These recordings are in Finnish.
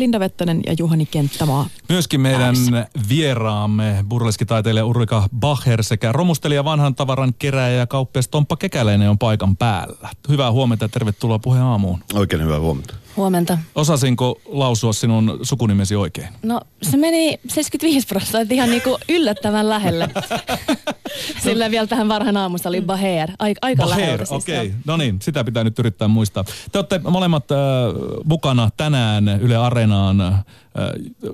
Linda Vettonen ja Juhani Kenttämaa. Myöskin meidän vieraamme burleskitaiteilija Ulrika Bacher sekä romustelija vanhan tavaran keräjä ja kauppias Tomppa Kekäläinen on paikan päällä. Hyvää huomenta ja tervetuloa puheen aamuun. Oikein hyvää huomenta. Huomenta. Osasinko lausua sinun sukunimesi oikein? No se meni 75 prosenttia ihan niinku yllättävän lähelle. Sillä vielä tähän varhan aamussa oli Baher. Aika, aika Baher, okei. Okay. No niin, sitä pitää nyt yrittää muistaa. Te olette molemmat äh, mukana tänään Yle Areenaan, äh,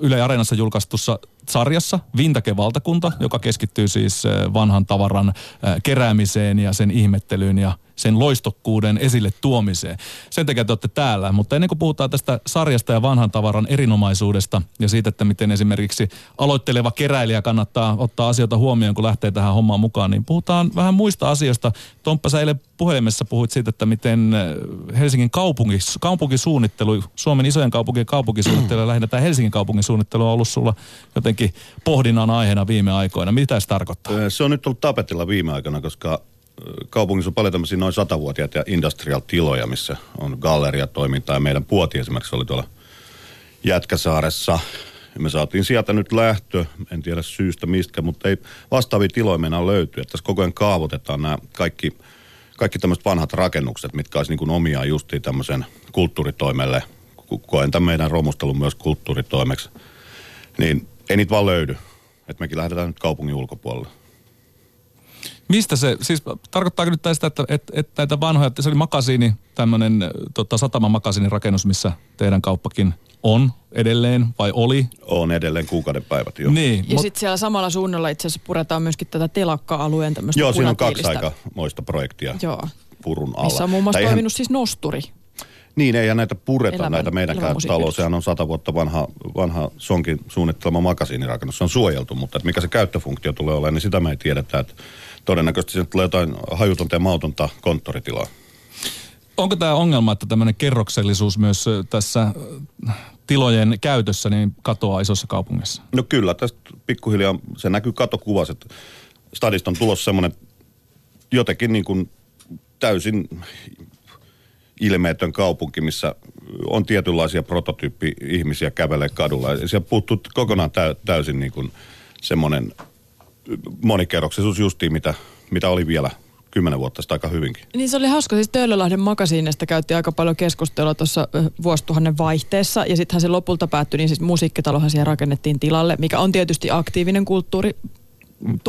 Yle Areenassa julkaistussa sarjassa Vintake Valtakunta, joka keskittyy siis vanhan tavaran keräämiseen ja sen ihmettelyyn ja sen loistokkuuden esille tuomiseen. Sen takia te olette täällä, mutta ennen kuin puhutaan tästä sarjasta ja vanhan tavaran erinomaisuudesta ja siitä, että miten esimerkiksi aloitteleva keräilijä kannattaa ottaa asioita huomioon, kun lähtee tähän hommaan mukaan, niin puhutaan vähän muista asioista. Tomppa, sä eilen puhelimessa puhuit siitä, että miten äh, Helsingin kaupunki, kaupunkisuunnittelu, Suomen isojen kaupunkien kaupunkisuunnittelu ja lähinnä tämä Helsingin kaupungin suunnittelu on ollut sulla jotenkin pohdinnan aiheena viime aikoina. Mitä se tarkoittaa? Se on nyt ollut tapetilla viime aikoina, koska kaupungissa on paljon tämmöisiä noin satavuotiaita ja industrial-tiloja, missä on galleriatoimintaa. Ja meidän puoti esimerkiksi oli tuolla Jätkäsaaressa. Ja me saatiin sieltä nyt lähtö, en tiedä syystä mistä, mutta ei vastaavia tiloja meinaa löytyä. Tässä koko ajan kaavoitetaan nämä kaikki, kaikki tämmöiset vanhat rakennukset, mitkä olisi niin omiaan justiin tämmöisen kulttuuritoimelle. Koen tämän meidän romustelun myös kulttuuritoimeksi. Niin ei niitä vaan löydy. Että mekin lähdetään nyt kaupungin ulkopuolelle. Mistä se, siis tarkoittaako nyt sitä, että, että, että näitä vanhoja, että se oli makasiini, tämmöinen tota, satama makasiinin rakennus, missä teidän kauppakin on edelleen vai oli? On edelleen kuukauden päivät, jo. Niin, ja mut... sitten siellä samalla suunnalla itse asiassa puretaan myöskin tätä telakka-alueen tämmöistä Joo, siinä on kaksi aika moista projektia Joo. purun alla. Missä on muun muassa toiminut ihan... siis nosturi. Niin, ei ja näitä pureta Elämän, näitä meidänkään talo. Sehän on sata vuotta vanha, vanha sonkin suunnittelema makasiinirakennus. Se on suojeltu, mutta että mikä se käyttöfunktio tulee olemaan, niin sitä me ei tiedetä. Että todennäköisesti sieltä tulee jotain hajutonta ja mautonta konttoritilaa. Onko tämä ongelma, että tämmöinen kerroksellisuus myös tässä tilojen käytössä niin katoaa isossa kaupungissa? No kyllä, tästä pikkuhiljaa se näkyy katokuvassa, että stadista on tulossa semmoinen jotenkin niin kuin täysin ilmeetön kaupunki, missä on tietynlaisia prototyyppi-ihmisiä kävelee kadulla. Ja siellä puuttuu kokonaan täysin niin kuin semmoinen monikerroksisuus justiin, mitä, mitä oli vielä kymmenen vuotta sitten aika hyvinkin. Niin se oli hauska. Siis Töölölahden makasiinista käytti aika paljon keskustelua tuossa vuosituhannen vaihteessa. Ja sittenhän se lopulta päättyi, niin siis musiikkitalohan siihen rakennettiin tilalle, mikä on tietysti aktiivinen kulttuuri,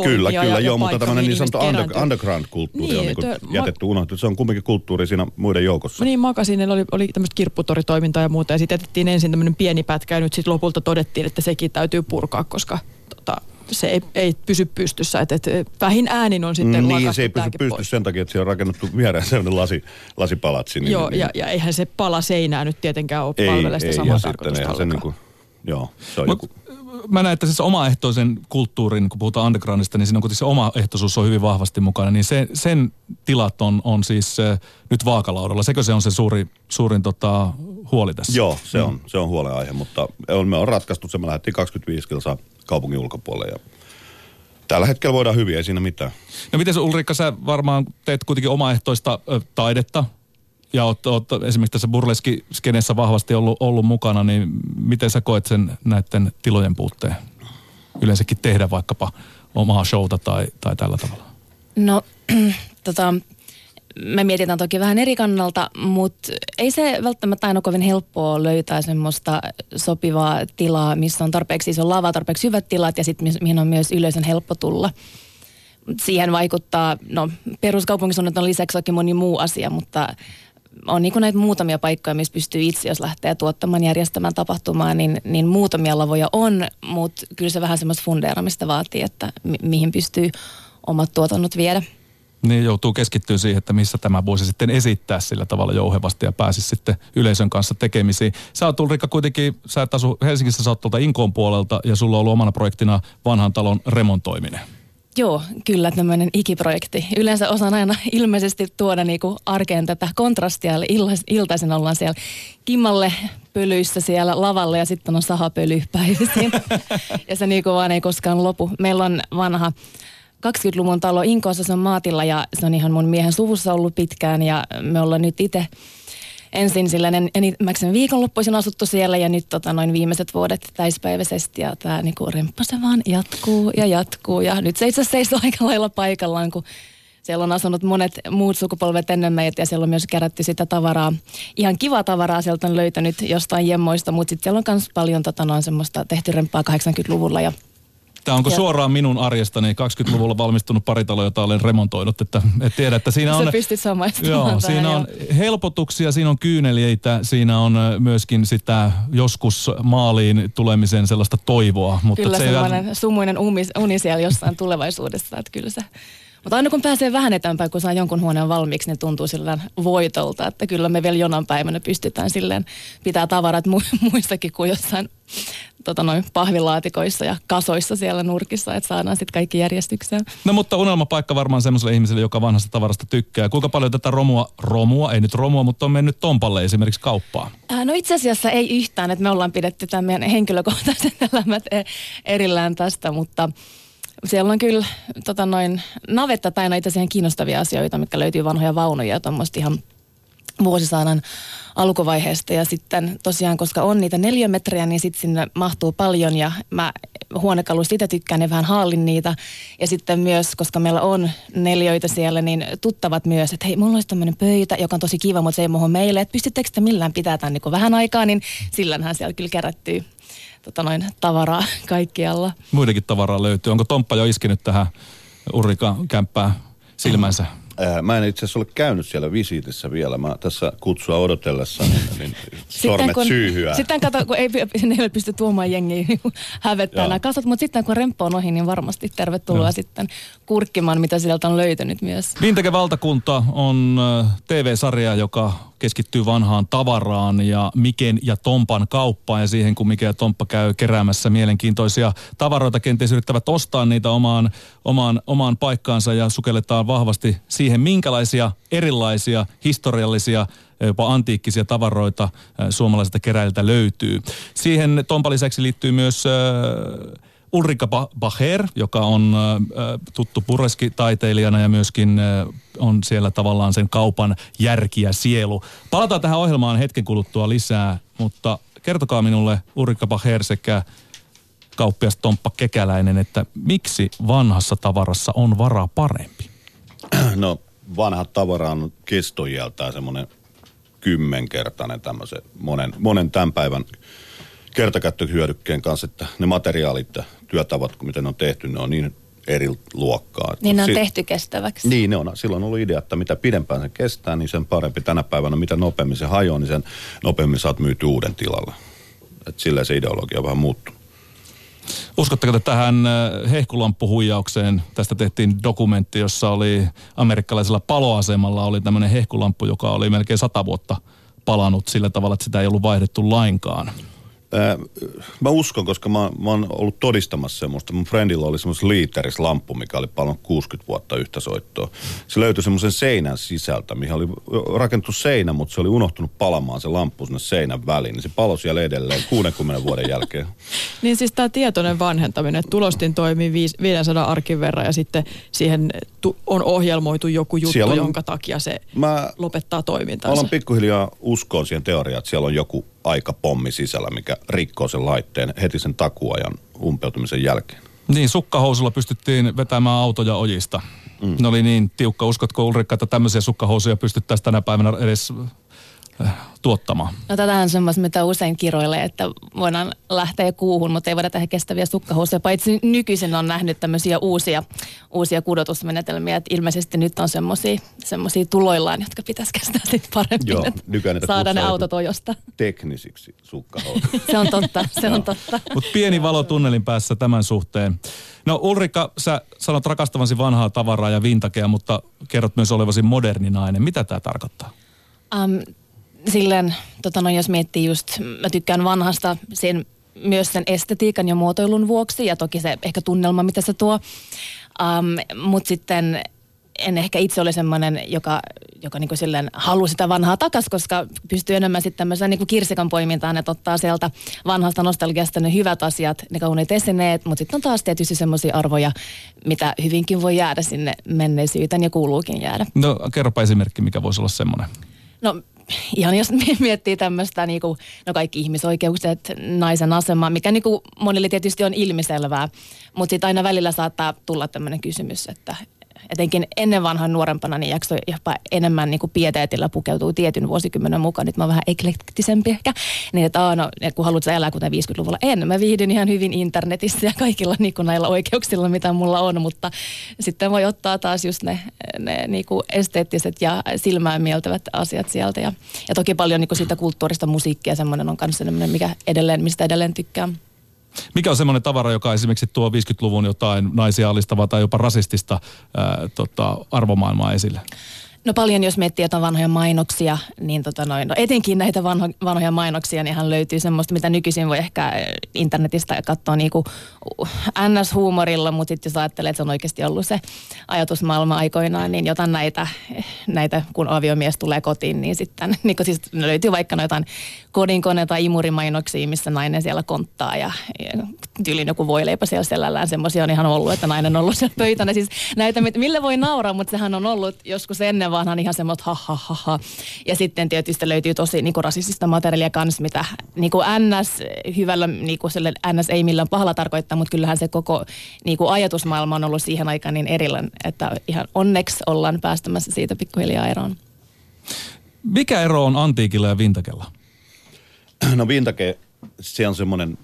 Kyllä, kyllä, ja, joo, mutta tämmöinen niin sanottu under, underground-kulttuuri niin, on niin kuin jätetty unohtu. Se on kumminkin kulttuuri siinä muiden joukossa. Niin, makasiinilla oli, oli tämmöistä kirpputoritoimintaa ja muuta, ja sitten jätettiin ensin tämmöinen pieni pätkä, ja nyt sitten lopulta todettiin, että sekin täytyy purkaa, koska tota, se ei, ei pysy pystyssä. Että, että vähin äänin on sitten Niin, se ei pysy pystyssä sen takia, että siellä on rakennettu viereen sellainen lasi, lasipalatsi. Niin, joo, niin, ja, ja eihän se pala seinää nyt tietenkään ole palvele sitä samaa tarkoitusta se niin kuin, Joo, se on Mut, joku mä näen, että siis omaehtoisen kulttuurin, kun puhutaan undergroundista, niin siinä on kuitenkin se omaehtoisuus on hyvin vahvasti mukana, niin se, sen tilat on, on siis äh, nyt vaakalaudalla. Sekö se on se suuri, suurin tota, huoli tässä? Joo, se on, mm. se on huolenaihe, mutta on, me on ratkaistu se, me lähdettiin 25 kilsaa kaupungin ulkopuolelle ja Tällä hetkellä voidaan hyvin, ei siinä mitään. No miten Ulrikka, sä varmaan teet kuitenkin omaehtoista ö, taidetta, ja oot, oot esimerkiksi tässä burleski-skenessä vahvasti ollut, ollut mukana, niin miten sä koet sen näiden tilojen puutteen? Yleensäkin tehdä vaikkapa omaa showta tai, tai tällä tavalla? No, tota, me mietitään toki vähän eri kannalta, mutta ei se välttämättä aina kovin helppoa löytää semmoista sopivaa tilaa, missä on tarpeeksi iso lava, tarpeeksi hyvät tilat ja sitten mihin on myös yleisön helppo tulla. Siihen vaikuttaa, no peruskaupungisuunnitelman lisäksi oikein moni muu asia, mutta on niin näitä muutamia paikkoja, missä pystyy itse, jos lähtee tuottamaan, järjestämään tapahtumaa, niin, niin muutamia lavoja on, mutta kyllä se vähän semmoista fundeeramista vaatii, että mi- mihin pystyy omat tuotannot viedä. Niin joutuu keskittyä siihen, että missä tämä voisi sitten esittää sillä tavalla jouhevasti ja pääsisi sitten yleisön kanssa tekemisiin. Sä oot Ulrikka kuitenkin, sä et asu Helsingissä, sä oot tuolta Inkoon puolelta ja sulla on ollut omana projektina vanhan talon remontoiminen. Joo, kyllä tämmöinen ikiprojekti. Yleensä osaan aina ilmeisesti tuoda niinku arkeen tätä kontrastia. Eli iltaisin ollaan siellä kimmalle pölyissä siellä lavalla ja sitten on sahapöly päivisin. ja se niinku vaan ei koskaan lopu. Meillä on vanha 20-luvun talo Inkoossa, se on maatilla ja se on ihan mun miehen suvussa ollut pitkään ja me ollaan nyt itse ensin sillä enimmäkseen viikonloppuisin asuttu siellä ja nyt tota, noin viimeiset vuodet täispäiväisesti ja tämä niinku remppa se vaan jatkuu ja jatkuu ja nyt se itse asiassa seisoo aika lailla paikallaan, kun siellä on asunut monet muut sukupolvet ennen meitä ja siellä on myös kerätty sitä tavaraa. Ihan kiva tavaraa sieltä on löytänyt jostain jemmoista, mutta sitten siellä on myös paljon tota, noin semmoista tehty remppaa 80-luvulla ja Tämä onko ja. suoraan minun arjestani 20-luvulla valmistunut paritalo, jota olen remontoinut, että et tiedä, että siinä on... Sä pystyt Joo, siinä on jo. helpotuksia, siinä on kyyneliöitä, siinä on myöskin sitä joskus maaliin tulemisen sellaista toivoa. Mutta kyllä se sellainen jää... sumuinen uni, uni siellä jossain tulevaisuudessa, että kyllä se mutta aina kun pääsee vähän eteenpäin, kun saa jonkun huoneen valmiiksi, niin tuntuu sillä voitolta, että kyllä me vielä jonain päivänä pystytään silleen pitää tavarat mu- muistakin kuin jossain tota noin, pahvilaatikoissa ja kasoissa siellä nurkissa, että saadaan sitten kaikki järjestykseen. No mutta unelmapaikka varmaan semmoiselle ihmiselle, joka vanhasta tavarasta tykkää. Kuinka paljon tätä romua, romua, ei nyt romua, mutta on mennyt Tompalle esimerkiksi kauppaan? Ää, no itse asiassa ei yhtään, että me ollaan pidetty tämän meidän henkilökohtaisen elämät e- erillään tästä, mutta siellä on kyllä tota noin, navetta täynnä itse asiassa kiinnostavia asioita, mitkä löytyy vanhoja vaunuja ja tuommoista ihan vuosisadan alkuvaiheesta ja sitten tosiaan, koska on niitä neliömetrejä, niin sitten sinne mahtuu paljon ja mä huonekalusta itse tykkään ja vähän haallin niitä. Ja sitten myös, koska meillä on neljöitä siellä, niin tuttavat myös, että hei, mulla olisi tämmöinen pöytä, joka on tosi kiva, mutta se ei muuhun meille, että pystyttekö te millään pitää tämän niin vähän aikaa, niin sillähän siellä kyllä kerättyy tota noin, tavaraa kaikkialla. Muidenkin tavaraa löytyy. Onko Tomppa jo iskenyt tähän Urika kämppää silmänsä? Mä en itse asiassa ole käynyt siellä visiitissä vielä. Mä tässä kutsua odotellessa, niin, niin sormet kun, syyhyä. Sitten kato, kun ei, ne ei pysty tuomaan jengiä hävettää nämä kasat, mutta sitten kun remppo on ohi, niin varmasti tervetuloa Joo. sitten kurkkimaan, mitä sieltä on löytynyt myös. Vinteke valtakunta on TV-sarja, joka keskittyy vanhaan tavaraan ja Miken ja Tompan kauppaan ja siihen, kun Mike ja Tomppa käy keräämässä mielenkiintoisia tavaroita, kenties yrittävät ostaa niitä omaan, omaan, omaan paikkaansa ja sukelletaan vahvasti siihen, minkälaisia erilaisia historiallisia jopa antiikkisia tavaroita suomalaisilta keräiltä löytyy. Siihen Tompan lisäksi liittyy myös äh, Ulrika Bacher, joka on äh, tuttu pureskitaiteilijana ja myöskin äh, on siellä tavallaan sen kaupan järki ja sielu. Palataan tähän ohjelmaan hetken kuluttua lisää, mutta kertokaa minulle Ulrika Bacher sekä kauppias Tomppa Kekäläinen, että miksi vanhassa tavarassa on varaa parempi? No vanha tavara on kestojältään semmoinen kymmenkertainen tämmöisen monen, monen tämän päivän kertakäyttöhyödykkeen kanssa, että ne materiaalit ja työtavat, miten ne on tehty, ne on niin eri luokkaa. Niin ne on si- tehty kestäväksi. Niin ne on. Silloin ollut idea, että mitä pidempään se kestää, niin sen parempi tänä päivänä. Mitä nopeammin se hajoaa, niin sen nopeammin saat myyty uuden tilalla. Et silleen se ideologia vähän muuttuu. Uskotteko te tähän äh, hehkulamppuhuijaukseen? Tästä tehtiin dokumentti, jossa oli amerikkalaisella paloasemalla oli tämmöinen hehkulamppu, joka oli melkein sata vuotta palanut sillä tavalla, että sitä ei ollut vaihdettu lainkaan. Ää, mä uskon, koska mä, mä oon ollut todistamassa semmoista. Mun friendilla oli semmoista liiterislampu, mikä oli paljon 60 vuotta yhtä soittoa. Se löytyi semmoisen seinän sisältä, mihin oli rakennettu seinä, mutta se oli unohtunut palamaan se lamppu sinne seinän väliin. Niin se palo siellä edelleen 60 vuoden jälkeen. niin siis tämä tietoinen vanhentaminen, että tulostin toimii 500 arkin verran ja sitten siihen on ohjelmoitu joku juttu, on, jonka takia se mä, lopettaa toimintaa. Mä pikkuhiljaa uskoon siihen teoriaan, että siellä on joku aikapommi sisällä, mikä rikkoo sen laitteen heti sen takuajan umpeutumisen jälkeen. Niin, sukkahousulla pystyttiin vetämään autoja ojista. Mm. Ne oli niin tiukka. Uskotko Ulrikka, että tämmöisiä sukkahousuja pystyttäisiin tänä päivänä edes tuottamaan? No tätä on semmoista, mitä usein kiroilee, että voidaan lähteä kuuhun, mutta ei voida tehdä kestäviä sukkahousuja. Paitsi nykyisin on nähnyt tämmöisiä uusia, uusia kudotusmenetelmiä, että ilmeisesti nyt on semmoisia tuloillaan, jotka pitäisi kestää sitten paremmin, Joo, että saada ne autot ojosta. Teknisiksi sukkahousuja. se on totta, se on totta. Mutta pieni valo tunnelin päässä tämän suhteen. No Ulrika, sä sanot rakastavasi vanhaa tavaraa ja vintakea, mutta kerrot myös olevasi moderni nainen. Mitä tämä tarkoittaa? Um, silleen, tota no, jos miettii just, mä tykkään vanhasta sen, myös sen estetiikan ja muotoilun vuoksi ja toki se ehkä tunnelma, mitä se tuo. Um, Mutta sitten en ehkä itse ole semmoinen, joka, joka niinku silleen haluaa sitä vanhaa takas, koska pystyy enemmän sitten tämmöiseen niinku kirsikan poimintaan, että ottaa sieltä vanhasta nostalgiasta ne hyvät asiat, ne kauniit esineet, mutta sitten on taas tietysti semmoisia arvoja, mitä hyvinkin voi jäädä sinne menneisyyteen ja kuuluukin jäädä. No kerropa esimerkki, mikä voisi olla semmoinen. No ihan jos miettii tämmöistä, niin kuin, no kaikki ihmisoikeukset, naisen asema, mikä niin kuin monille tietysti on ilmiselvää, mutta sitten aina välillä saattaa tulla tämmöinen kysymys, että etenkin ennen vanhan nuorempana, niin jaksoi jopa enemmän niin pieteetillä pukeutuu tietyn vuosikymmenen mukaan. Nyt mä oon vähän eklektisempi ehkä. Niin, että no, kun haluat elää kuten 50-luvulla. En, mä viihdyn ihan hyvin internetissä ja kaikilla niin kuin näillä oikeuksilla, mitä mulla on. Mutta sitten voi ottaa taas just ne, ne niin kuin esteettiset ja silmään mieltävät asiat sieltä. Ja, ja toki paljon niin kuin siitä kulttuurista musiikkia semmoinen on semmoinen, mikä edelleen, mistä edelleen tykkään. Mikä on semmoinen tavara, joka esimerkiksi tuo 50-luvun jotain naisia alistavaa tai jopa rasistista ää, tota, arvomaailmaa esille? No paljon, jos miettii jotain vanhoja mainoksia, niin tota noin, no etenkin näitä vanho, vanhoja mainoksia, niin hän löytyy semmoista, mitä nykyisin voi ehkä eh, internetistä katsoa niin kuin NS-huumorilla, mutta sitten jos ajattelee, että se on oikeasti ollut se ajatusmaailma aikoinaan, niin jotain näitä, näitä kun aviomies tulee kotiin, niin sitten niin siis löytyy vaikka noita kodinkone- tai imurimainoksia, missä nainen siellä konttaa ja, ja tyylin joku voileipä siellä selällään. Semmoisia on ihan ollut, että nainen on ollut siellä pöytänä. Siis näitä, millä voi nauraa, mutta sehän on ollut joskus ennen vanhan ihan semmoista ha, ha, ha, ha. Ja sitten tietysti löytyy tosi niin kuin rasistista materiaalia kanssa, mitä niin kuin NS hyvällä, niin kuin sille NS ei millään pahalla tarkoittaa, mutta kyllähän se koko niin kuin ajatusmaailma on ollut siihen aikaan niin erillään, että ihan onneksi ollaan päästämässä siitä pikkuhiljaa eroon. Mikä ero on antiikilla ja vintakella? No vintage, se on semmoinen,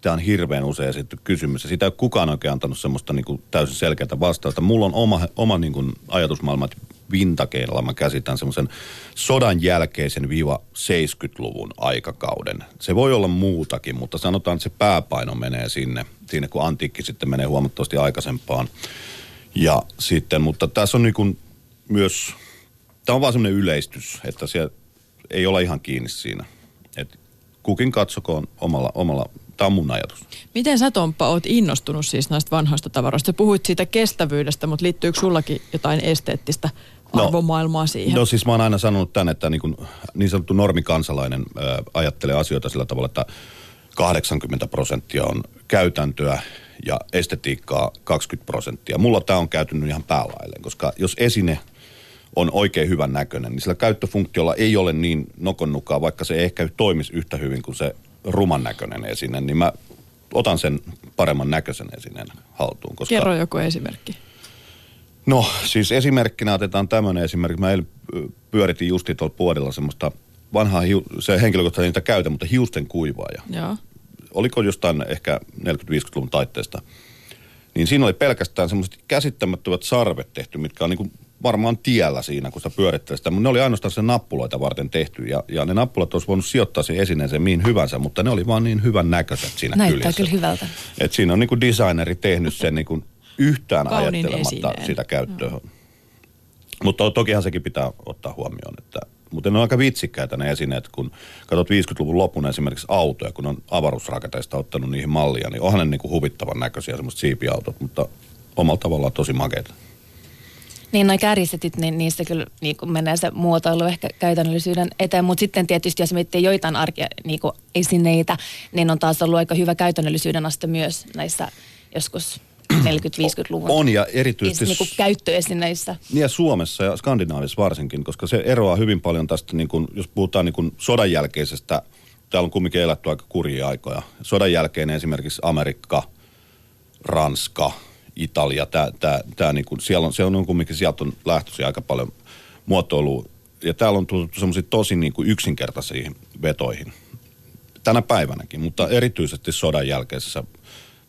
tämä on hirveän usein esitetty kysymys. Ja sitä ei ole kukaan oikein antanut semmoista niin kuin täysin selkeää vastausta. Mulla on oma, oma niin kuin ajatusmaailma, että vintakeilla mä käsitän semmoisen sodan jälkeisen viiva 70-luvun aikakauden. Se voi olla muutakin, mutta sanotaan, että se pääpaino menee sinne, sinne kun antiikki sitten menee huomattavasti aikaisempaan. Ja sitten, mutta tässä on niin kuin myös, tämä on vaan semmoinen yleistys, että se ei olla ihan kiinni siinä. Et kukin katsokoon omalla, omalla Tämä on mun ajatus. Miten sä Tomppa oot innostunut siis näistä vanhoista tavaroista? Puhuit siitä kestävyydestä, mutta liittyykö sullakin jotain esteettistä no, arvomaailmaa siihen? No siis mä oon aina sanonut tämän, että niin, kuin, niin sanottu normikansalainen ää, ajattelee asioita sillä tavalla, että 80 prosenttia on käytäntöä ja estetiikkaa 20 prosenttia. Mulla tämä on käytynyt ihan päälailleen, koska jos esine on oikein hyvän näköinen, niin sillä käyttöfunktiolla ei ole niin nokonnukaa, vaikka se ei ehkä toimisi yhtä hyvin kuin se ruman näköinen esine, niin mä otan sen paremman näköisen esineen haltuun. Koska... Kerro joku esimerkki. No siis esimerkkinä otetaan tämmöinen esimerkki. Mä pyöritin justi tuolla puolella semmoista vanhaa, hiu... se henkilökohtaisesti niitä käytä, mutta hiusten kuivaaja. Joo. Oliko jostain ehkä 40-50-luvun taitteesta. Niin siinä oli pelkästään semmoiset käsittämättömät sarvet tehty, mitkä on niin varmaan tiellä siinä, kun sitä pyörittelee sitä. Mutta ne oli ainoastaan sen nappuloita varten tehty. Ja, ja ne nappulat olisi voinut sijoittaa sen esineeseen mihin hyvänsä, mutta ne oli vaan niin hyvän näköiset siinä Näyttää kyljessä. kyllä hyvältä. Et siinä on niin kuin designeri tehnyt sen niin kuin yhtään Kaunin ajattelematta esineen. sitä käyttöä. Mm. Mutta tokihan sekin pitää ottaa huomioon, että mutta ne on aika vitsikkäitä ne esineet, kun katsot 50-luvun lopun esimerkiksi autoja, kun on avaruusraketeista ottanut niihin mallia, niin onhan ne niin kuin huvittavan näköisiä semmoiset siipiautot, mutta omalla tavallaan tosi makeita. Niin, noin kärjistetyt, niin niissä kyllä niin kuin menee se muotoilu ehkä käytännöllisyyden eteen, mutta sitten tietysti jos miettii joitain arkia niin esineitä, niin on taas ollut aika hyvä käytännöllisyyden aste myös näissä joskus 40-50-luvun. On ja erityisesti... Niin kuin käyttöesineissä. Niin ja Suomessa ja Skandinaavissa varsinkin, koska se eroaa hyvin paljon tästä, niin kuin, jos puhutaan niin kuin sodan jälkeisestä, täällä on kumminkin elätty aika kurjia aikoja. Sodan jälkeen esimerkiksi Amerikka, Ranska, Italia, tää, tää, tää niin kuin, siellä on, se on kumminkin, sieltä on lähtöisiä aika paljon muotoilua. Ja täällä on tullut semmoisia tosi niin kuin yksinkertaisiin vetoihin. Tänä päivänäkin, mutta erityisesti sodan jälkeisessä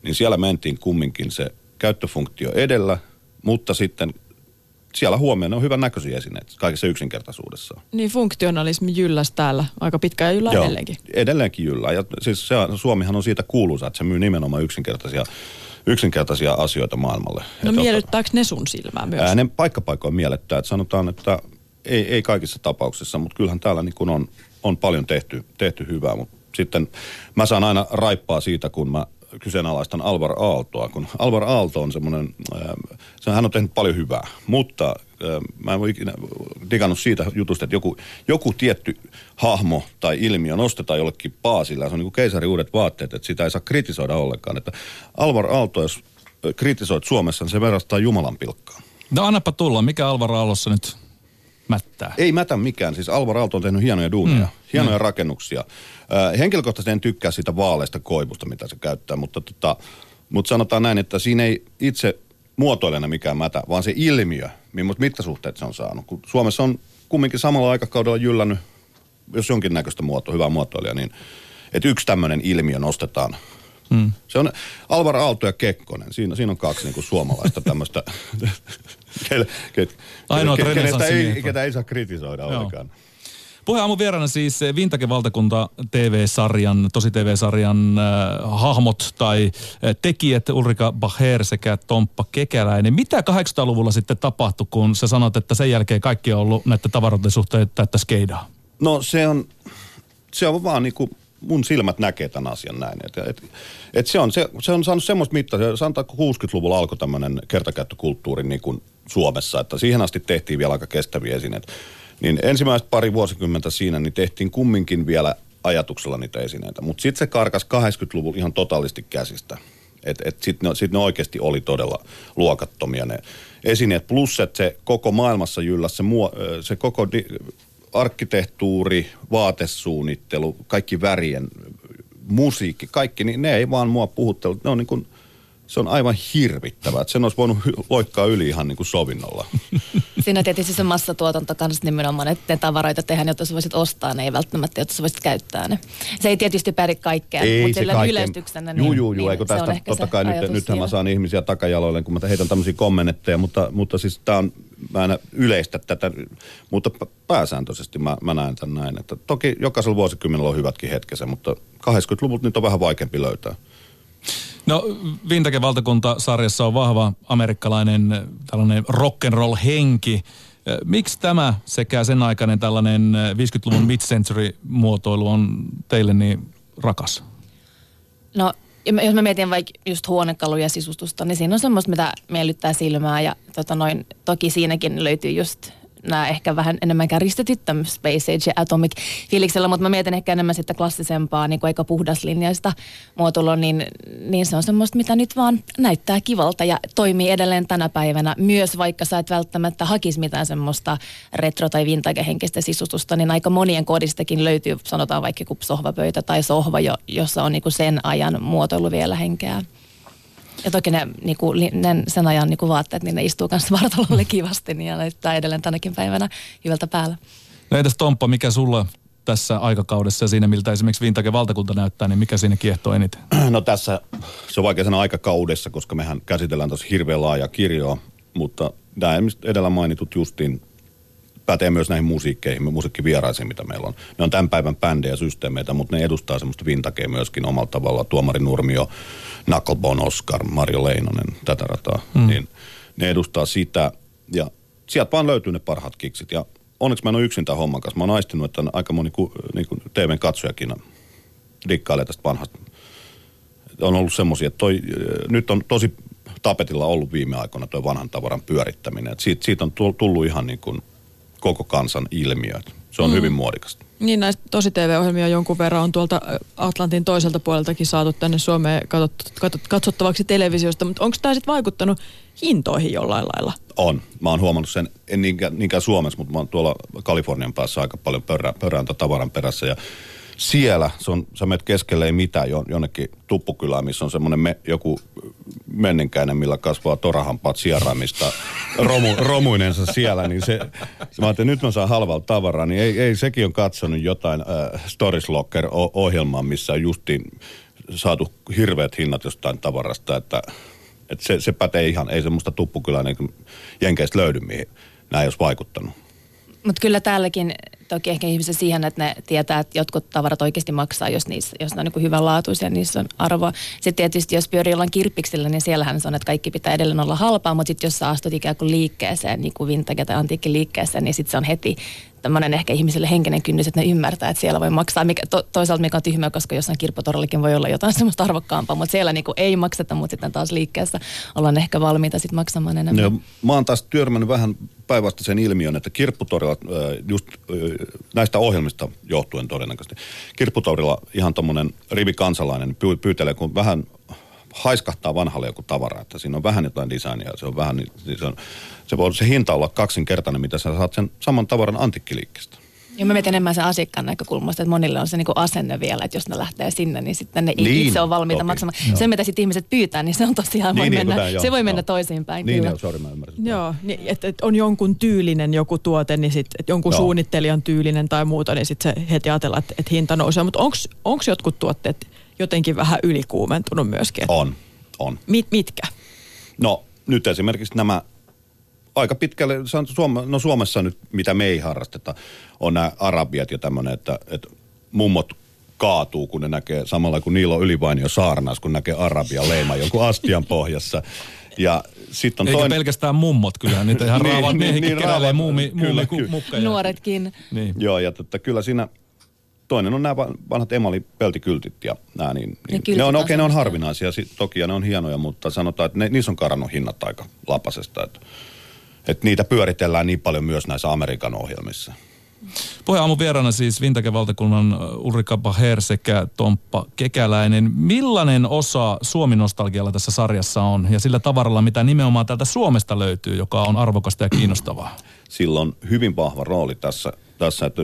niin siellä mentiin kumminkin se käyttöfunktio edellä, mutta sitten siellä huomioon on hyvän näköisiä esineitä kaikessa yksinkertaisuudessa. Niin funktionalismi jylläs täällä aika pitkään ja jyllää Joo, edelleenkin. edelleenkin jyllää. Ja siis se, Suomihan on siitä kuuluisa, että se myy nimenomaan yksinkertaisia yksinkertaisia asioita maailmalle. No että miellyttääkö ne sun silmää myös? Ää, ne paikkapaikoin miellyttää. Että sanotaan, että ei, ei kaikissa tapauksissa, mutta kyllähän täällä niin kuin on, on paljon tehty, tehty hyvää. Mutta sitten mä saan aina raippaa siitä, kun mä kyseenalaistan Alvar Aaltoa, kun Alvar Aalto on semmoinen, äh, hän on tehnyt paljon hyvää, mutta mä en voi ikinä digannut siitä jutusta, että joku, joku tietty hahmo tai ilmiö nostetaan jollekin paasilla, se on niin kuin keisari uudet vaatteet, että sitä ei saa kritisoida ollenkaan. Että Alvar Aalto, jos kritisoit Suomessa, niin se verrastaa Jumalan pilkkaan. No annapa tulla, mikä Alvar Aallossa nyt mättää? Ei mätä mikään. Siis Alvar Aalto on tehnyt hienoja duunia, mm. hienoja mm. rakennuksia. Henkilökohtaisesti en tykkää sitä vaaleista koivusta, mitä se käyttää, mutta, tota, mutta sanotaan näin, että siinä ei itse muotoilena mikään mätä, vaan se ilmiö, millaiset mittasuhteet se on saanut. Kun Suomessa on kumminkin samalla aikakaudella jyllännyt, jos jonkinnäköistä muotoa, hyvää muotoilija, niin että yksi tämmöinen ilmiö nostetaan Mm. Se on Alvar Aalto ja Kekkonen. Siinä, siinä on kaksi niin kuin suomalaista tämmöistä, ke, ke, ke, kenestä ei, ketä ei saa kritisoida ollenkaan. Puheen aamun vieraana siis Vintage Valtakunta TV-sarjan, tosi TV-sarjan äh, hahmot tai äh, tekijät Ulrika Bacher sekä Tomppa Kekäläinen. Mitä 800-luvulla sitten tapahtui, kun sä sanot, että sen jälkeen kaikki on ollut näiden tavaroiden suhteen täyttä skeidaa? No se on, se on vaan niin kuin mun silmät näkee tämän asian näin. Et, et, et se, on, se, se on saanut semmoista mittaa, sanotaan, kun 60-luvulla alkoi tämmöinen kertakäyttökulttuuri niin kuin Suomessa, että siihen asti tehtiin vielä aika kestäviä esineitä. Niin ensimmäiset pari vuosikymmentä siinä, niin tehtiin kumminkin vielä ajatuksella niitä esineitä. Mutta sitten se karkas 80-luvulla ihan totaalisti käsistä. Että et, sitten ne, sit ne oikeasti oli todella luokattomia ne esineet. Plus, että se koko maailmassa jylläs se, muo, se koko di, arkkitehtuuri, vaatesuunnittelu, kaikki värien, musiikki, kaikki, niin ne ei vaan mua puhuttelu. Ne on niin kuin – se on aivan hirvittävää. Että sen olisi voinut loikkaa yli ihan niin kuin sovinnolla. Siinä tietysti se massatuotanto kanssa nimenomaan, että ne tavaroita tehdään, jotta sä voisit ostaa ne, ei välttämättä, jotta sä voisit käyttää ne. Se ei tietysti päri kaikkea, ei mutta sillä yleistyksenä. Niin, juu, juu, juu, eikö tästä, totta kai nyt, nythän mä saan ihmisiä takajaloille, kun mä heitän tämmöisiä kommentteja, mutta, mutta siis tämä on, mä en yleistä tätä, mutta pääsääntöisesti mä, mä näen tämän näin. Että toki jokaisella vuosikymmenellä on hyvätkin hetkensä, mutta 80-luvulta nyt on vähän vaikeampi löytää. No Vintage Valtakunta-sarjassa on vahva amerikkalainen tällainen rock'n'roll henki. Miksi tämä sekä sen aikainen tällainen 50-luvun mid-century muotoilu on teille niin rakas? No jos mä mietin vaikka just huonekaluja sisustusta, niin siinä on semmoista, mitä miellyttää silmää ja tota noin, toki siinäkin löytyy just nämä ehkä vähän enemmän käristetyt Space Age ja Atomic fiiliksellä, mutta mä mietin ehkä enemmän sitten klassisempaa, niin kuin aika puhdaslinjaista muotoilua, niin, niin se on semmoista, mitä nyt vaan näyttää kivalta ja toimii edelleen tänä päivänä. Myös vaikka sä et välttämättä hakisi mitään semmoista retro- tai vintage-henkistä sisustusta, niin aika monien kodistakin löytyy, sanotaan vaikka joku sohvapöytä tai sohva, jossa on niin kuin sen ajan muotoilu vielä henkeä. Ja toki ne, niinku, ne sen ajan niinku vaatteet, niin ne istuu kanssa vartalolle kivasti niin ja näyttää edelleen tänäkin päivänä hyvältä päällä. No entäs Tomppa, mikä sulla tässä aikakaudessa ja siinä, miltä esimerkiksi Vintage valtakunta näyttää, niin mikä siinä kiehtoo eniten? No tässä, se on vaikea sanoa aikakaudessa, koska mehän käsitellään tuossa hirveän laaja kirjoa, mutta nämä edellä mainitut justiin pätee myös näihin musiikkeihin, musiikkivieraisiin, mitä meillä on. Ne on tämän päivän bändejä ja systeemeitä, mutta ne edustaa semmoista vintagea myöskin omalla tavalla. Tuomari Nurmio, Knucklebone Oscar, Mario Leinonen, tätä rataa. Mm. Niin ne edustaa sitä ja sieltä vaan löytyy ne parhaat kiksit. Ja onneksi mä en ole yksin tämän homman kanssa. Mä oon aistinut, että aika moni ku, niin kuin TVn katsojakin dikkailee tästä vanhasta. On ollut semmoisia, että toi, nyt on tosi tapetilla ollut viime aikoina tuo vanhan tavaran pyörittäminen. Et siitä, siitä on tullut ihan niin kuin koko kansan ilmiö. Se on mm. hyvin muodikasta. Niin näistä tosi TV-ohjelmia jonkun verran on tuolta Atlantin toiselta puoleltakin saatu tänne Suomeen katsottavaksi televisiosta, mutta onko tämä sitten vaikuttanut hintoihin jollain lailla? On. Mä oon huomannut sen, en niinkään, niinkään Suomessa, mutta mä oon tuolla Kalifornian päässä aika paljon pörrä, pörrään tavaran perässä ja siellä, se on, sä menet keskelle ei mitään jonnekin tuppukylään, missä on semmoinen me, joku menninkäinen, millä kasvaa torahampaat sieraimista romu, romuinensa siellä, niin se, se mä ajattelin, nyt mä saan halvalla tavaraa, niin ei, ei sekin on katsonut jotain äh, Stories Locker-ohjelmaa, missä on justiin saatu hirveät hinnat jostain tavarasta, että, että se, se pätee ihan, ei semmoista tuppukylää niin jenkeistä löydy, mihin näin olisi vaikuttanut. Mutta kyllä täälläkin toki ehkä ihmiset siihen, että ne tietää, että jotkut tavarat oikeasti maksaa, jos, niissä, jos ne on niin hyvänlaatuisia, niissä on arvoa. Sitten tietysti jos pyörii jollain kirppiksillä, niin siellähän se on, että kaikki pitää edelleen olla halpaa, mutta sitten jos sä astut ikään kuin liikkeeseen, niin kuin vintage tai antiikki liikkeeseen, niin sitten se on heti tämmöinen ehkä ihmisille henkinen kynnys, että ne ymmärtää, että siellä voi maksaa. Mikä, to, toisaalta mikä on tyhmä, koska jossain kirppotorillakin voi olla jotain semmoista arvokkaampaa, mutta siellä niinku ei makseta, mutta sitten taas liikkeessä ollaan ehkä valmiita sitten maksamaan enemmän. No, mä oon taas törmännyt vähän sen ilmiön, että kirpputorilla just näistä ohjelmista johtuen todennäköisesti. Kirpputorilla ihan tuommoinen rivikansalainen pyytelee, kun vähän haiskahtaa vanhalle joku tavara, että siinä on vähän jotain designia, se on vähän, niin se, on, se voi se hinta olla kaksinkertainen, mitä sä saat sen saman tavaran antikkiliikkeestä. Ja mä mietin enemmän sen asiakkaan näkökulmasta, että monille on se niinku asenne vielä, että jos ne lähtee sinne, niin sitten ne Niin, itse on valmiita toki. maksamaan. Joo. Se, mitä sitten ihmiset pyytää, niin se on tosiaan, voi Niin, niin, mennä, kuten- joo, se voi mennä joo. toisinpäin. Niin, kyllä. joo, sori mä ymmärsin. Joo, niin, että et on jonkun tyylinen joku tuote, niin sit, et jonkun Joo. suunnittelijan tyylinen tai muuta, niin sitten se heti ajatellaan, että et hinta nousee. Mutta onko jotkut tuotteet jotenkin vähän ylikuumentunut myöskin? On, on. Mit, mitkä? No nyt esimerkiksi nämä aika pitkälle, Suome, no Suomessa nyt, mitä me ei harrasteta, on nämä arabiat ja tämmöinen, että, että mummot kaatuu, kun ne näkee, samalla kun niillä on ylipainio saarnaus, kun näkee arabia leima jonkun astian pohjassa. Ja sitten on Eikä toinen... pelkästään mummot kyllä, niitä ihan Niin, raavat niin, niin, keräilee raavat- muumi, kyllä, muumi kyllä. mukkeja. Nuoretkin. Niin. Joo, ja tota, kyllä siinä toinen on nämä va- vanhat emalipeltikyltit ja nämä, niin, niin kyltit ne on okei, ne on harvinaisia sit, toki ja ne on hienoja, mutta sanotaan, että ne, niissä on karannut hinnat aika lapasesta, että, että niitä pyöritellään niin paljon myös näissä Amerikan ohjelmissa. Puheen aamun vieraana siis Vintage-valtakunnan Ulrika Baher sekä Tomppa Kekäläinen. Millainen osa Suomi-nostalgialla tässä sarjassa on ja sillä tavaralla, mitä nimenomaan täältä Suomesta löytyy, joka on arvokasta ja kiinnostavaa? Sillä on hyvin vahva rooli tässä, tässä että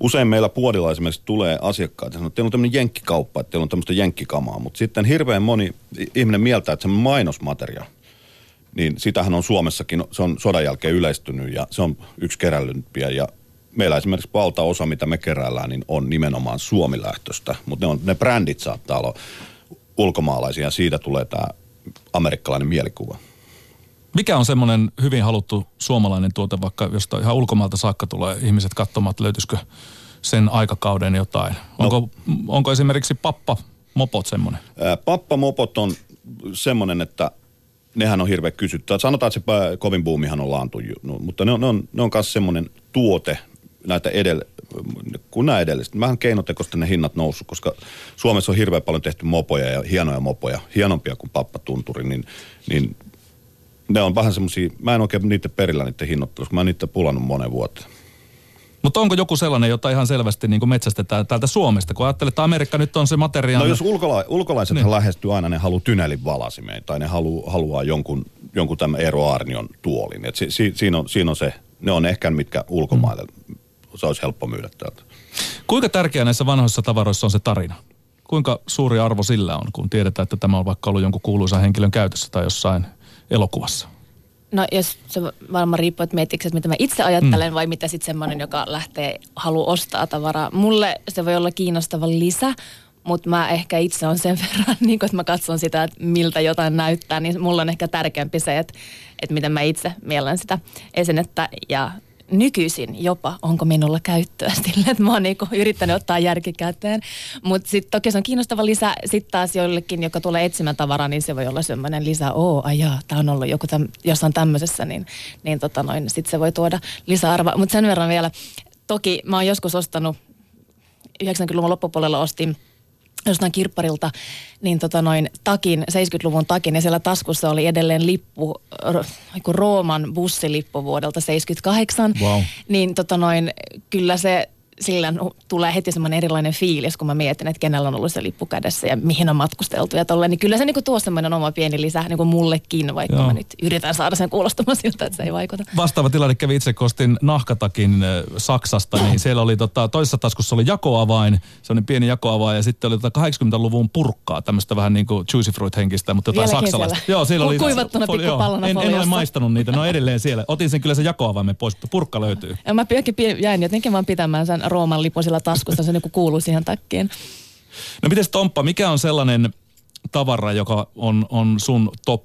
usein meillä puolilla esimerkiksi tulee asiakkaat ja sanoo, että teillä on tämmöinen jenkkikauppa, että teillä on tämmöistä jenkkikamaa, mutta sitten hirveän moni ihminen mieltää, että se on mainosmateriaali. Niin sitähän on Suomessakin, se on sodan jälkeen yleistynyt ja se on yksi kerällympiä ja meillä esimerkiksi valtaosa, mitä me keräillään, niin on nimenomaan suomilähtöistä, mutta ne, on, ne brändit saattaa olla ulkomaalaisia ja siitä tulee tämä amerikkalainen mielikuva. Mikä on semmoinen hyvin haluttu suomalainen tuote, vaikka josta ihan ulkomailta saakka tulee ihmiset katsomaan, että löytyisikö sen aikakauden jotain? Onko, onko esimerkiksi pappa mopot semmoinen? Ää, Pappamopot on semmoinen, että nehän on hirveän kysyttyä. Sanotaan, että se kovin buumihan on laantunut, no, mutta ne on, ne on, ne on myös semmoinen tuote, näitä edellä, kun nämä edelliset. Vähän keinotekoista ne hinnat noussut, koska Suomessa on hirveän paljon tehty mopoja ja hienoja mopoja, hienompia kuin pappatunturi, niin, niin ne on vähän semmoisia, mä en oikein niiden perillä niiden hinnoittelussa, mä en niitä pulannut monen vuoteen. Mutta onko joku sellainen, jota ihan selvästi niin metsästetään täältä Suomesta? Kun ajattelet, että Amerikka nyt on se materiaali. No jos ulkola- ulkolaiset niin. lähestyy aina, ne haluaa tynelin valasimeen tai ne haluaa, haluaa jonkun, jonkun tämän Eero Arnion tuolin. Et si, si, siinä, on, siinä on se, ne on ehkä mitkä ulkomaille, mm. se olisi helppo myydä täältä. Kuinka tärkeä näissä vanhoissa tavaroissa on se tarina? Kuinka suuri arvo sillä on, kun tiedetään, että tämä on vaikka ollut jonkun kuuluisan henkilön käytössä tai jossain elokuvassa? No jos se varmaan riippuu, että miettikö, että mitä mä itse ajattelen mm. vai mitä sitten semmoinen, joka lähtee, haluaa ostaa tavaraa. Mulle se voi olla kiinnostava lisä, mutta mä ehkä itse on sen verran, niin kun, että mä katson sitä, että miltä jotain näyttää, niin mulla on ehkä tärkeämpi se, että, että miten mä itse mielen sitä esinettä ja nykyisin jopa, onko minulla käyttöä sille, että mä oon niinku yrittänyt ottaa järki käteen. Mutta sitten toki se on kiinnostava lisä. Sitten taas joillekin, joka tulee etsimään tavaraa, niin se voi olla semmoinen lisä, oo, ajaa, tää on ollut joku täm, jossain tämmöisessä, niin, niin tota noin, sitten se voi tuoda lisäarvoa. Mutta sen verran vielä, toki mä oon joskus ostanut, 90-luvun loppupuolella ostin jostain kirpparilta, niin tota noin takin, 70-luvun takin, ja siellä taskussa oli edelleen lippu, ro- Rooman bussilippu vuodelta 78. Wow. Niin tota noin, kyllä se sillä tulee heti semmoinen erilainen fiilis, kun mä mietin, että kenellä on ollut se lippu kädessä ja mihin on matkusteltu ja tolleen. Niin kyllä se niinku tuo semmoinen oma pieni lisä niin kuin mullekin, vaikka Joo. mä nyt yritän saada sen kuulostamaan siltä, että se ei vaikuta. Vastaava tilanne kävi itse, kun ostin nahkatakin Saksasta, niin siellä oli tota, toisessa taskussa oli jakoavain, sellainen pieni jakoavain, ja sitten oli tota 80-luvun purkkaa, tämmöistä vähän niin kuin juicy fruit henkistä, mutta jotain Vieläkin saksalaista. siellä? Joo, siellä oli Kuivattuna foli- pikkupallona en, en ole maistanut niitä, ne on edelleen siellä. Otin sen kyllä sen jakoavaimen pois, mutta purkka löytyy. Ja mä jäin jotenkin vaan pitämään sen Rooman lipun sillä taskusta, se niinku kuuluu siihen takkiin. No miten Tomppa, mikä on sellainen tavara, joka on, on sun top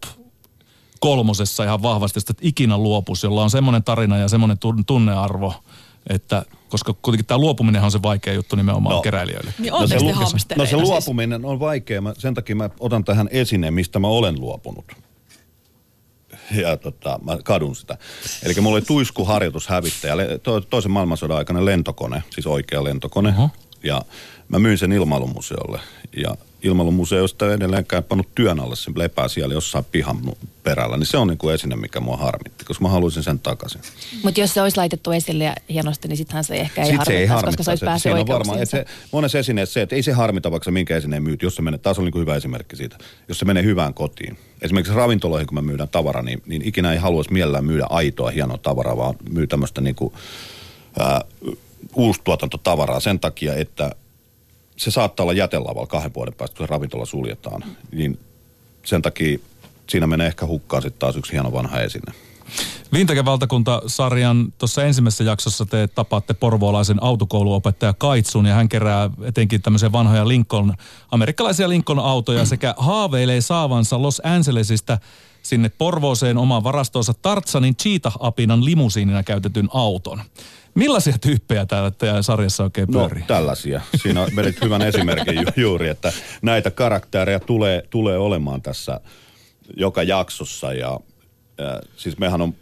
kolmosessa ihan vahvasti, josta et ikinä luopus, jolla on semmoinen tarina ja semmoinen tun- tunnearvo, että koska kuitenkin tämä luopuminenhan on se vaikea juttu nimenomaan no. No. keräilijöille. Niin No se lu- No se luopuminen on vaikea. Mä, sen takia mä otan tähän esineen, mistä mä olen luopunut. Ja tota, mä kadun sitä. Eli mulla oli tuiskuharjoitushävittäjä, to, toisen maailmansodan aikana lentokone, siis oikea lentokone. Oho. Ja mä myin sen ilmailumuseolle. Ja ilmailumuseosta edelleenkään pannut työn alle, se lepää siellä jossain pihan perällä, niin se on niin kuin esine, mikä mua harmitti, koska mä haluaisin sen takaisin. Mutta jos se olisi laitettu esille ja hienosti, niin sittenhän se ehkä ei Sit harmittaisi, se ei harmittaa, koska se olisi päässyt on varmaan, se, monessa esineessä se, että ei se harmita, vaikka minkä esineen myyt, jos se menee, taas on niin kuin hyvä esimerkki siitä, jos se menee hyvään kotiin. Esimerkiksi ravintoloihin, kun me myydään tavara, niin, niin ikinä ei haluaisi mielellään myydä aitoa, hienoa tavaraa, vaan myy tämmöistä niin kuin, ää, uustuotantotavaraa sen takia, että se saattaa olla jätelavalla kahden vuoden päästä, kun se ravintola suljetaan. Niin sen takia siinä menee ehkä hukkaan sitten taas yksi hieno vanha esine. Vintage-valtakunta-sarjan tuossa ensimmäisessä jaksossa te tapaatte porvoolaisen autokouluopettaja Kaitsun ja hän kerää etenkin tämmöisiä vanhoja Lincoln, amerikkalaisia Lincoln-autoja sekä haaveilee saavansa Los Angelesista sinne Porvooseen omaan varastoonsa Tartsanin Cheetah-apinan limusiinina käytetyn auton. Millaisia tyyppejä täällä teidän sarjassa oikein No pyörii? tällaisia. Siinä vedit hyvän esimerkin ju- juuri, että näitä karaktereja tulee, tulee olemaan tässä joka jaksossa. Ja, ja siis mehän on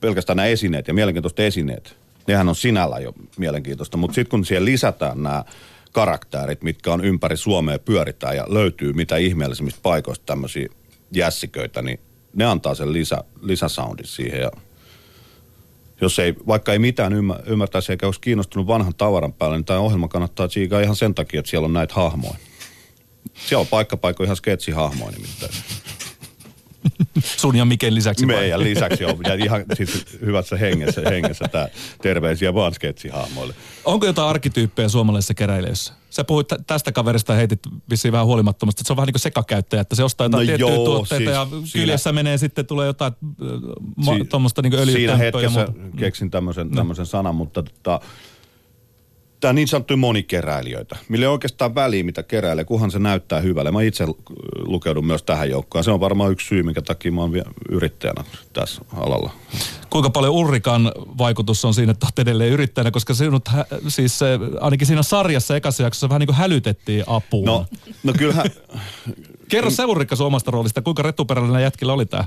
pelkästään nämä esineet ja mielenkiintoiset esineet. Nehän on sinällä jo mielenkiintoista, mutta sitten kun siihen lisätään nämä karakterit, mitkä on ympäri Suomea pyöritään ja löytyy mitä ihmeellisimmistä paikoista tämmöisiä jässiköitä, niin ne antaa sen lisä, lisäsoundin siihen ja jos ei, vaikka ei mitään ymmär, ymmärtäisi eikä olisi kiinnostunut vanhan tavaran päälle, niin tämä ohjelma kannattaa tsiikaa ihan sen takia, että siellä on näitä hahmoja. Siellä on paikka paikka ihan sketsihahmoja nimittäin. Sun ja Miken lisäksi. vai? Meidän lisäksi on ja ihan siis hyvässä hengessä, hengessä tämä terveisiä vaan sketsihahmoille. Onko jotain arkkityyppejä suomalaisissa keräilijöissä? Sä puhuit tä- tästä kaverista heitit vissiin vähän huolimattomasti, että se on vähän niin kuin sekakäyttäjä, että se ostaa jotain No tiettyjä joo, tuotteita siis ja siinä- kyljessä menee sitten tulee jotain äh, Si- tuommoista niin Siinä öljytemppöä ja hetkessä muuta. keksin tämmöisen, tämmöisen sanan, mutta tota, tämä niin sanottuja monikeräilijöitä, millä ei oikeastaan väliä, mitä keräilee, kunhan se näyttää hyvälle. Mä itse lukeudun myös tähän joukkoon. Se on varmaan yksi syy, minkä takia mä oon yrittäjänä tässä alalla. Kuinka paljon Ulrikan vaikutus on siinä, että olet edelleen yrittäjänä, koska sinut, hä- siis ainakin siinä sarjassa ekassa jaksossa vähän niin kuin hälytettiin apuun. No, no kyllähän, Kerro se Ulrikka sun omasta roolista, kuinka retuperäinen jätkillä oli tämä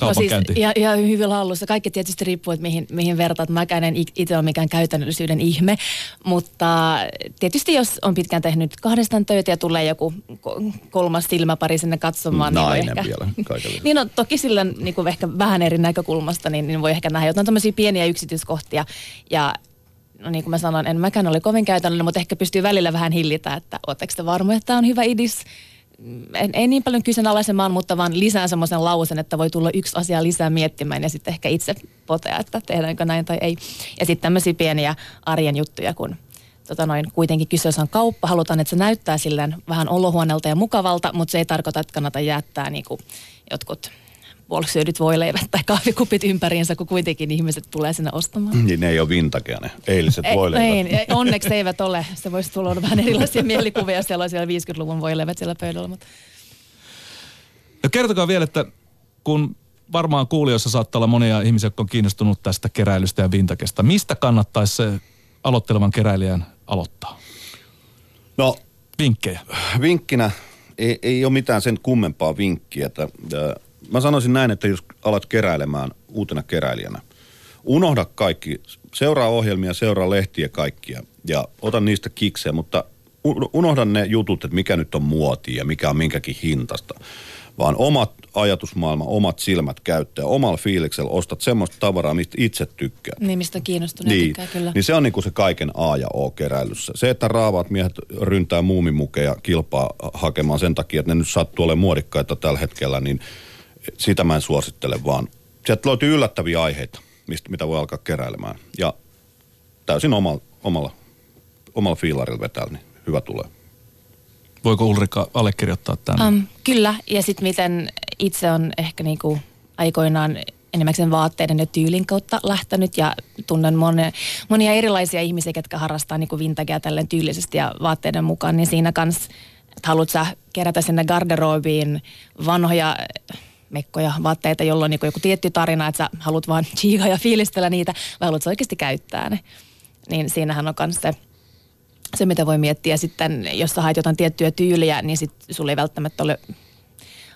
No siis ihan, ihan hyvin hallussa. Kaikki tietysti riippuu, että mihin, mihin vertaat. Mäkään en itse ole mikään käytännöllisyyden ihme, mutta tietysti jos on pitkään tehnyt kahdestaan töitä ja tulee joku ko- kolmas silmäpari sinne katsomaan, niin nainen ehkä... vielä. Niin no toki sillä niin kuin ehkä vähän eri näkökulmasta, niin, niin voi ehkä nähdä jotain tämmöisiä pieniä yksityiskohtia. Ja no niin kuin mä sanoin, en mäkään ole kovin käytännöllinen, mutta ehkä pystyy välillä vähän hillitä, että ootteko te varmoja, että tämä on hyvä idis? En, ei niin paljon kyseenalaisemaan, mutta vaan lisään semmoisen lausen, että voi tulla yksi asia lisää miettimään ja sitten ehkä itse potea, että tehdäänkö näin tai ei. Ja sitten tämmöisiä pieniä arjen juttuja, kun tota noin, kuitenkin kyseessä on kauppa, halutaan, että se näyttää silleen vähän olohuoneelta ja mukavalta, mutta se ei tarkoita, että kannata jättää niinku jotkut puolisyödyt voileivät tai kahvikupit ympäriinsä, kun kuitenkin ihmiset tulee sinne ostamaan. Niin ne ei ole vintagea ne eiliset Ei, voileivät. ei, onneksi eivät ole. Se voisi tulla vähän erilaisia mielikuvia, jos siellä on siellä 50-luvun voileivät siellä pöydällä. Mutta No kertokaa vielä, että kun varmaan kuulijoissa saattaa olla monia ihmisiä, jotka on kiinnostunut tästä keräilystä ja vintakesta. Mistä kannattaisi se aloittelevan keräilijän aloittaa? No Vinkkejä. vinkkinä ei, ei ole mitään sen kummempaa vinkkiä. Että, äh, mä sanoisin näin, että jos alat keräilemään uutena keräilijänä, unohda kaikki, seuraa ohjelmia, seuraa lehtiä kaikkia ja ota niistä kiksejä, mutta unohda ne jutut, että mikä nyt on muotia ja mikä on minkäkin hintasta, vaan omat ajatusmaailma, omat silmät käyttää, omalla fiiliksellä ostat semmoista tavaraa, mistä itse tykkää. niin, mistä on kiinnostunut Niin, tykkää kyllä. niin se on niinku se kaiken A ja O keräilyssä. Se, että raavaat miehet ryntää muumimukeja kilpaa hakemaan sen takia, että ne nyt sattuu olemaan muodikkaita tällä hetkellä, niin sitä mä en suosittele, vaan sieltä löytyy yllättäviä aiheita, mistä, mitä voi alkaa keräilemään. Ja täysin omalla, omalla, omalla fiilarilla vetää, niin hyvä tulee. Voiko Ulrika allekirjoittaa tämän? Um, kyllä, ja sitten miten itse on ehkä niinku aikoinaan enimmäkseen vaatteiden ja tyylin kautta lähtenyt ja tunnen monia, monia erilaisia ihmisiä, jotka harrastaa niinku vintagea tälleen tyylisesti ja vaatteiden mukaan, niin siinä kanssa, että haluat sä kerätä sinne garderobiin vanhoja mekkoja, vaatteita, jolla on niinku joku tietty tarina, että sä haluat vaan chiigaa ja fiilistellä niitä, vai haluat sä oikeasti käyttää ne. Niin siinähän on myös se se, mitä voi miettiä sitten, jos sä haet jotain tiettyä tyyliä, niin sit sulla ei välttämättä ole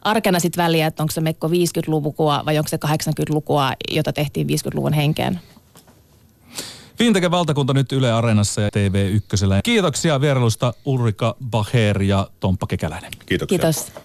arkena sit väliä, että onko se mekko 50-lukua vai onko se 80-lukua, jota tehtiin 50-luvun henkeen. Vinteke valtakunta nyt Yle Areenassa ja TV1. Kiitoksia vierailusta Ulrika Baher ja Tomppa Kekäläinen. Kiitoksia. Kiitos.